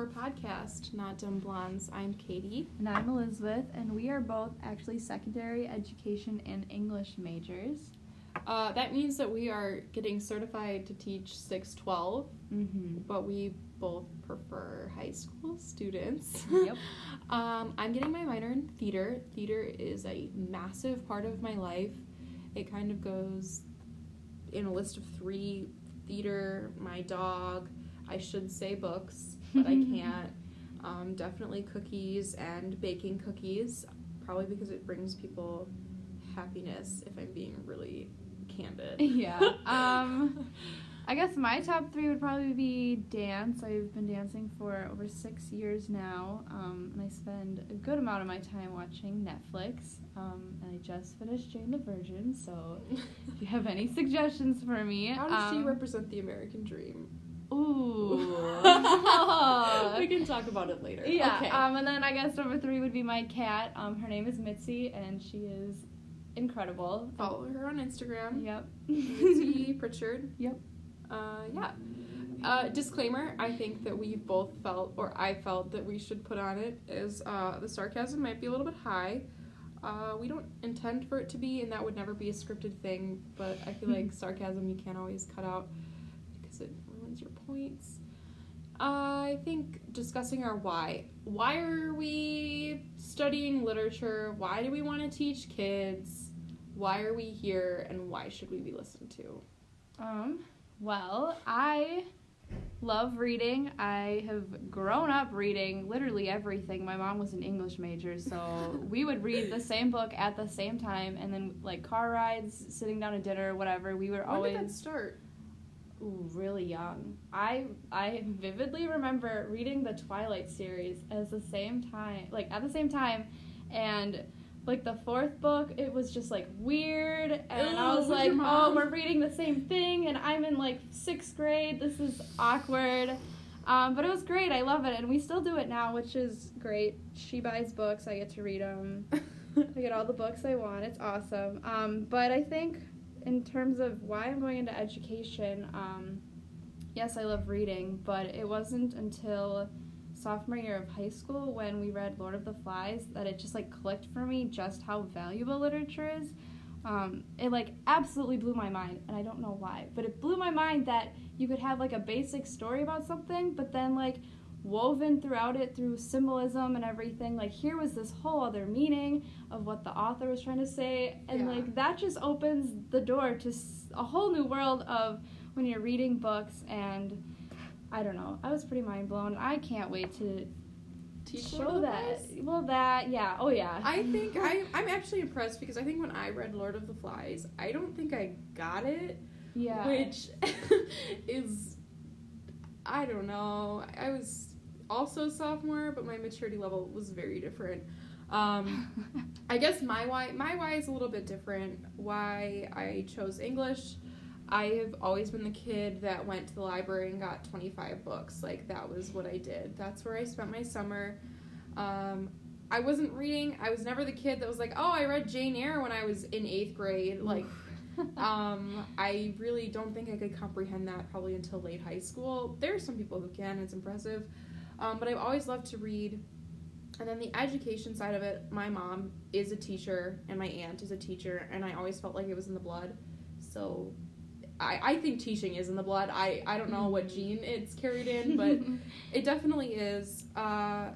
our podcast, Not Dumb Blondes. I'm Katie. And I'm Elizabeth, and we are both actually secondary education and English majors. Uh, that means that we are getting certified to teach 612, Mm-hmm. but we both prefer high school students. Yep. um, I'm getting my minor in theater. Theater is a massive part of my life. It kind of goes in a list of three theater, my dog, I should say books, but I can't. Um, definitely cookies and baking cookies, probably because it brings people happiness if I'm being really candid. Yeah. Um, I guess my top three would probably be dance. I've been dancing for over six years now, um, and I spend a good amount of my time watching Netflix. Um, and I just finished Jane the Virgin, so if you have any suggestions for me, How does she um, represent the American dream? Ooh. we can talk about it later. Yeah. Okay. Um, and then I guess number three would be my cat. Um, her name is Mitzi, and she is incredible. Follow her on Instagram. Yep. Mitzi Pritchard. Yep. Uh, yeah. Uh, disclaimer: I think that we both felt, or I felt, that we should put on it is uh, the sarcasm might be a little bit high. Uh, we don't intend for it to be, and that would never be a scripted thing. But I feel like sarcasm you can't always cut out because it ruins your points. I think discussing our why. Why are we studying literature? Why do we want to teach kids? Why are we here? And why should we be listened to? Um, well, I love reading. I have grown up reading literally everything. My mom was an English major, so we would read the same book at the same time, and then like car rides, sitting down to dinner, whatever. We were When always did that start? Really young. I I vividly remember reading the Twilight series at the same time, like at the same time, and like the fourth book, it was just like weird, and I was like, oh, we're reading the same thing, and I'm in like sixth grade. This is awkward. Um, but it was great. I love it, and we still do it now, which is great. She buys books, I get to read them. I get all the books I want. It's awesome. Um, but I think in terms of why I'm going into education, um, yes, I love reading, but it wasn't until sophomore year of high school when we read Lord of the Flies that it just like clicked for me just how valuable literature is. Um, it like absolutely blew my mind, and I don't know why, but it blew my mind that you could have like a basic story about something, but then like woven throughout it through symbolism and everything like here was this whole other meaning of what the author was trying to say and Yeah. like that just opens the door to a whole new world of when you're reading books and i don't know i was pretty mind blown i can't wait to Teach show that Flies? well that yeah oh yeah I think I, I'm actually impressed because I think when I read Lord of the Flies, I don't think I got it, yeah which is, I don't know. I was also sophomore, but my maturity level was very different. Um, I guess my why my why is a little bit different. Why I chose English. I have always been the kid that went to the library and got 25 books. Like that was what I did. That's where I spent my summer. Um, I wasn't reading. I was never the kid that was like, "Oh, I read Jane Eyre when I was in 8th grade." Like um, I really don't think I could comprehend that probably until late high school. There are some people who can, it's impressive. Um, but I've always loved to read. And then the education side of it, my mom is a teacher and my aunt is a teacher, and I always felt like it was in the blood. So I, I think teaching is in the blood. I, I don't know what gene it's carried in, but it definitely is. Uh,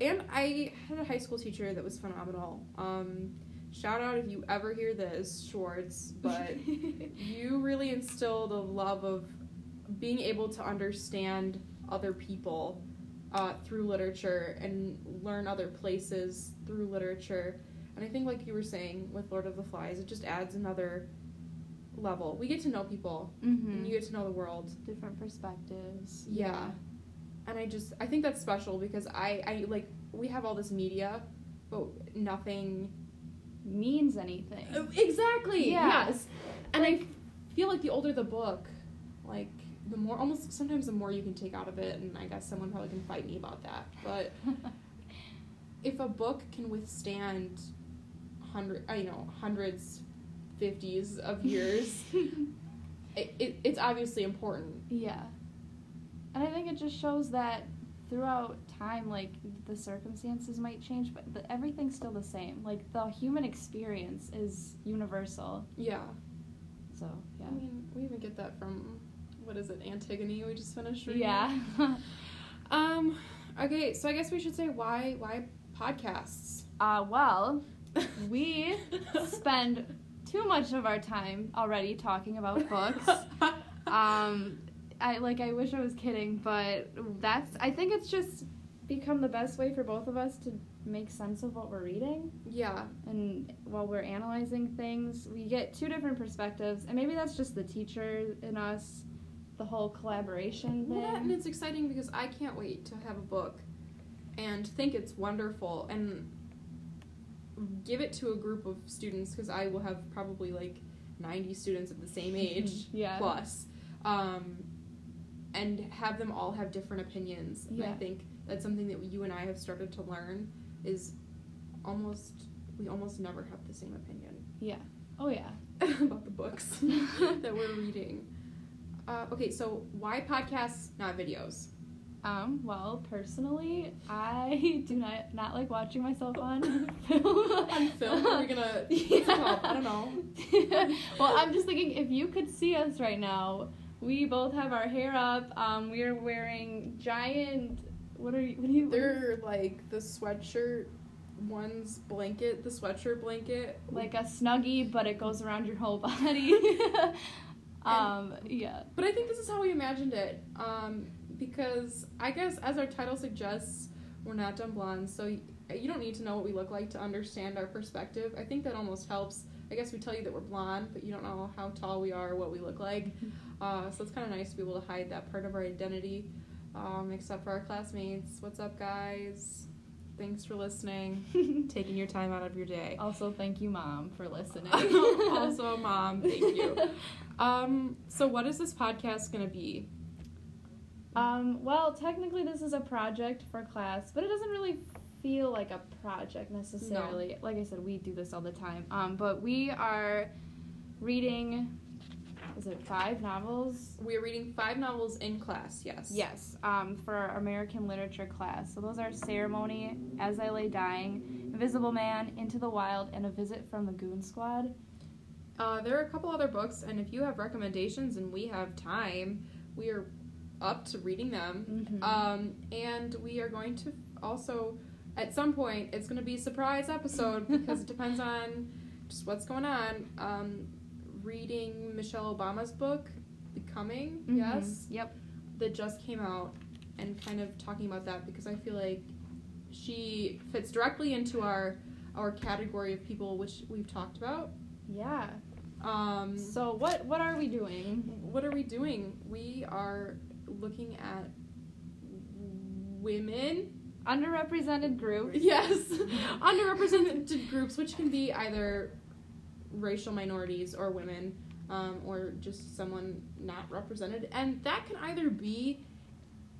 and I had a high school teacher that was phenomenal. Um, shout out if you ever hear this, Schwartz, but you really instilled a love of being able to understand other people uh, through literature and learn other places through literature. And I think, like you were saying with Lord of the Flies, it just adds another level. We get to know people, Mhm. and you get to know the world. different perspectives Yeah. And I just, I think that's special because I, I like, we have all this media, but nothing means anything Exactly. Yeah. Yes. And I feel like the older the book, like the more almost sometimes the more you can take out of it and I guess someone probably can fight me about that. But if a book can withstand hundred uh, you know, hundreds, fifties of years, it, it, it's obviously important. Yeah. And I think it just shows that throughout time, like the circumstances might change, but the, everything's still the same. Like the human experience is universal. Yeah. So yeah. I mean, we even get that from what is it, Antigone? We just finished reading. Yeah. Um. Okay, so I guess we should say why why podcasts. uh, well, we spend too much of our time already talking about books. um, I like. I wish I was kidding, but that's. I think it's just become the best way for both of us to make sense of what we're reading. yeah. and while we're analyzing things, we get two different perspectives, and maybe that's just the teacher in us, the whole collaboration thing. Well, that, and it's exciting because I can't wait to have a book and think it's wonderful and give it to a group of students because I will have probably like 90 students of the same age yeah. plus um, and have them all have different opinions. And I think that's something that you and I have started to learn is almost we almost never have the same opinion Yeah. Oh yeah. about the books that we're reading. Uh, okay, so why podcasts, not videos? Um. Well, personally, I do not not like watching myself on film. On film? Are we gonna- called? I don't know. well, I'm just thinking if you could see us right now, we both have our hair up. Um, we are wearing giant. What are you? What are you? They're like the sweatshirt one's blanket, the sweatshirt blanket. like a snuggie, but it goes around your whole body. Um, yeah. But I think this is how we imagined it. Um, because I guess, as our title suggests, we're not dumb blondes, so y- you don't need to know what we look like to understand our perspective. I think that almost helps. I guess we tell you that we're blonde, but you don't know how tall we are, or what we look like. Uh, so it's kind of nice to be able to hide that part of our identity, um, except for our classmates. What's up, guys? Thanks for listening, taking your time out of your day. also, thank you, mom, for listening. also, mom, thank you. Um, so what is this podcast gonna be? Um, well, technically, this is a project for class, but it doesn't really feel like a project necessarily. Like I said, we do this all the time. Um, but we are reading. Is it five novels? We're reading five novels in class. Yes. Yes, um, for our American literature class. So those are Ceremony, As I Lay Dying, Invisible Man, Into the Wild, and A Visit from the Goon Squad. Uh, there are a couple other books, and if you have recommendations and we have time, we are up to reading them. Mm-hmm. Um, and we are going to also, at some point, it's going to be a surprise episode because it depends on just what's going on. Um, reading Michelle Obama's book, Becoming, Mhm. yes, Yep. that just came out, and kind of talking about that because I feel like she fits directly into our our category of people which we've talked about. Yeah. Um, So what what are we doing? what are we doing? We are looking at women Underrepresented groups. Yes, underrepresented groups, which can be either racial minorities or women, um, or just someone not represented, and that can either be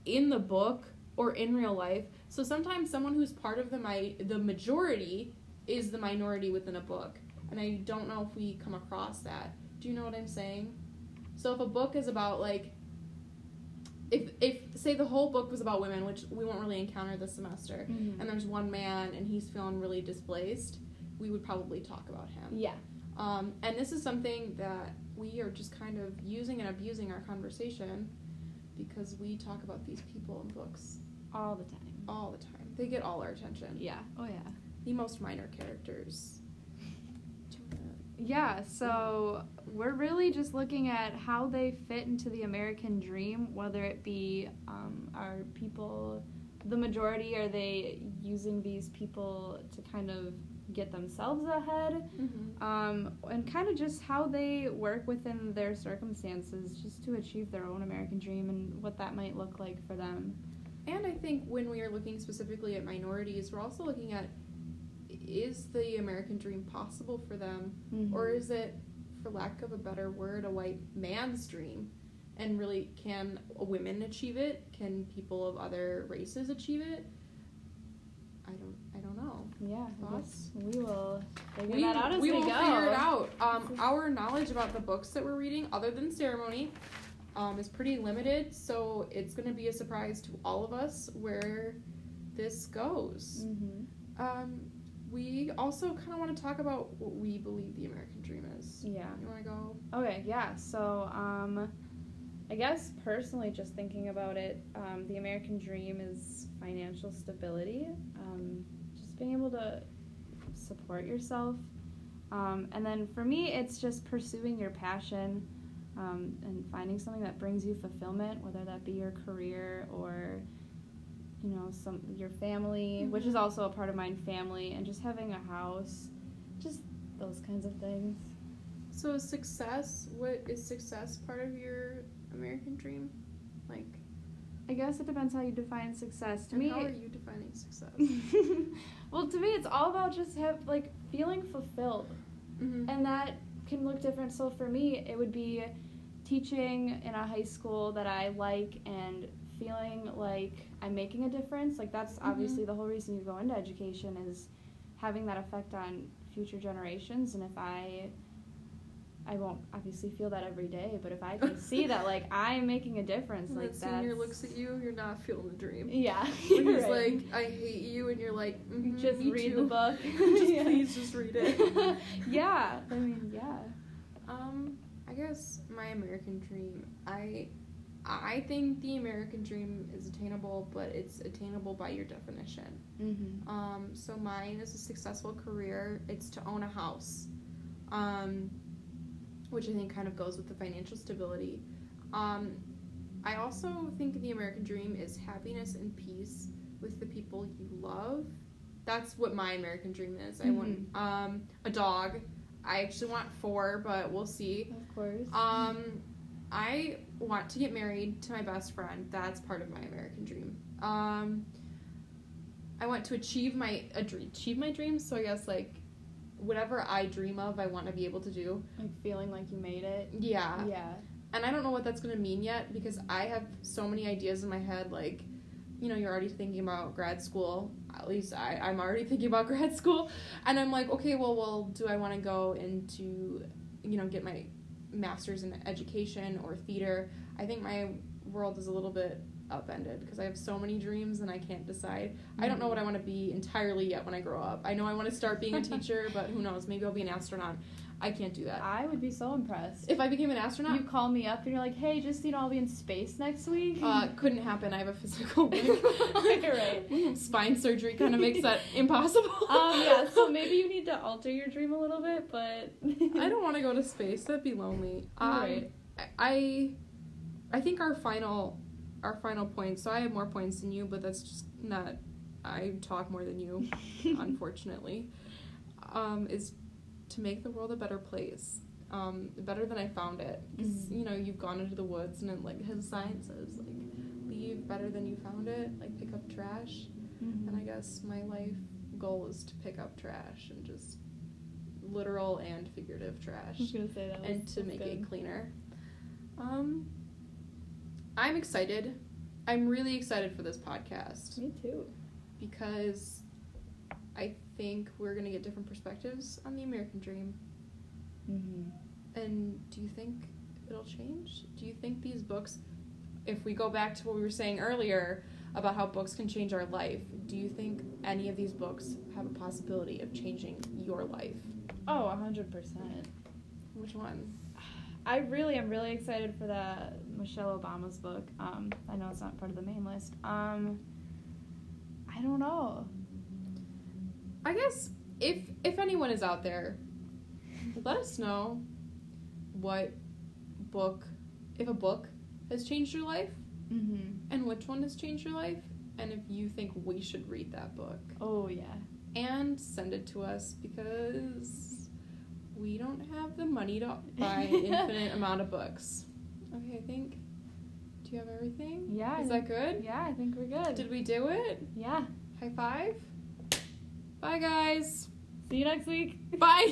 in the book or in real life. So sometimes someone who's part of the mi- the majority is the minority within a book, and I don't know if we come across that. Do you know what I'm saying? So if a book is about like if if say the whole book was about women, which we won't really encounter this semester, Mhm. and there's one man and he's feeling really displaced, we would probably talk about him. Yeah. Um, and this is something that we are just kind of using and abusing our conversation because we talk about these people in books All the time. all the time. They get all our attention. Yeah. Oh yeah. The most minor characters. Do you wanna- Yeah, so we're really just looking at how they fit into the American dream, whether it be um, are people, the majority, are they using these people to kind of get themselves ahead? Um, and kind of just how they work within their circumstances just to achieve their own American dream and what that might look like for them. And I think when we are looking specifically at minorities, we're also looking at is the American dream possible for them? Or is it, for lack of a better word, a white man's dream? And really, can women achieve it? Can people of other races achieve it? I don't. I don't know. yeah, Thoughts? we will figure we that out as we, will go. figure it out. Um, our knowledge about the books that we're reading, other than ceremony, um, is pretty limited, so it's going to be a surprise to all of us where this goes. Mm-hmm. Um, we also kind of want to talk about what we believe the American dream is. Yeah. You want to go? Okay, yeah. So, um, I guess personally, just thinking about it, um, the American dream is financial stability, um, just being able to support yourself. Um, and then for me, it's just pursuing your passion um, and finding something that brings you fulfillment, whether that be your career or you know some your family, which is Mhm. also a part of mine, family, and just having a house, just those kinds of things. So success. What is success part of your American dream? Like, I guess it depends how you define success. To and me, how are you defining success? well, to me, it's all about just have like feeling fulfilled, mm-hmm. and that can look different. So for me, it would be teaching in a high school that I like and feeling like I'm making a difference. Like that's Mhm. obviously the whole reason you go into education is having that effect on future generations. And if I I won't obviously feel that every day, but if I can see that like I'm making a difference, When like that senior that's- looks at you, you're not feeling the dream. Yeah, When he's right. like, I hate you, and you're like, "Mhm, just read too." the book. just Yeah. please, just read it. yeah, I mean, yeah. Um, I guess my American dream. I, I think the American dream is attainable, but it's attainable by your definition. Mm-hmm. Um, so mine is a successful career. It's to own a house, um, which I think kind of goes with the financial stability. Um, I also think the American dream is happiness and peace with the people you love. That's what my American dream is. I want um, a dog. I actually want four, but we'll see. Of course. I want to get married to my best friend. That's part of my American dream. Um, I want to achieve my achieve my dreams. So I guess like whatever I dream of, I want to be able to do. like feeling like you made it. Yeah. Yeah. And I don't know what that's gonna mean yet because I have so many ideas in my head. Like, you know, you're already thinking about grad school. At least I, I'm already thinking about grad school, and I'm like, okay, well, well, do I want to go into, you know, get my master's in education or theater? I think my world is a little bit upended because I have so many dreams and I can't decide. I don't know what I want to be entirely yet when I grow up. I know I want to start being a teacher, but who knows? Maybe I'll be an astronaut. I can't do that. I would be so impressed. If I became an astronaut, You call me up and you're like, "Hey, just you know, I'll be in space next week." Uh, couldn't happen. I have a physical right. Spine surgery kind of makes that impossible. um, yeah. So maybe you need to alter your dream a little bit, but I don't want to go to space. That'd be lonely. Um, right. I, I think our final, our final point. So I have more points than you, but that's just not. I talk more than you, unfortunately. Um, is to make the world a better place. Um, better than I found it. Because Mhm. you know you've gone into the woods and it, like his sign says like leave better than you found it. Like pick up trash. Mhm. And I guess my life goal is to pick up trash and just literal and figurative I was trash gonna say that. Was, and to make good. it cleaner. Um I'm excited. I'm really excited for this podcast Me too. because I think we're going to get different perspectives on the American dream. Mm-hmm. And do you think it'll change? Do you think these books if we go back to what we were saying earlier about how books can change our life, do you think any of these books have a possibility of changing your life? Oh, a hundred percent. Which one? I really am really excited for the Michelle Obama's book. Um, I know it's not part of the main list. Um, I don't know. I guess if if anyone is out there, let us know what book, if a book has changed your life, Mm-hmm. and which one has changed your life, and if you think we should read that book. Oh yeah. And send it to us because we don't have the money to buy an infinite amount of books. Okay, I think. Do you have everything? Yeah. Is that good? Yeah, I think we're good. Did we do it? yeah. High five. Bye, guys. See you next week. Bye.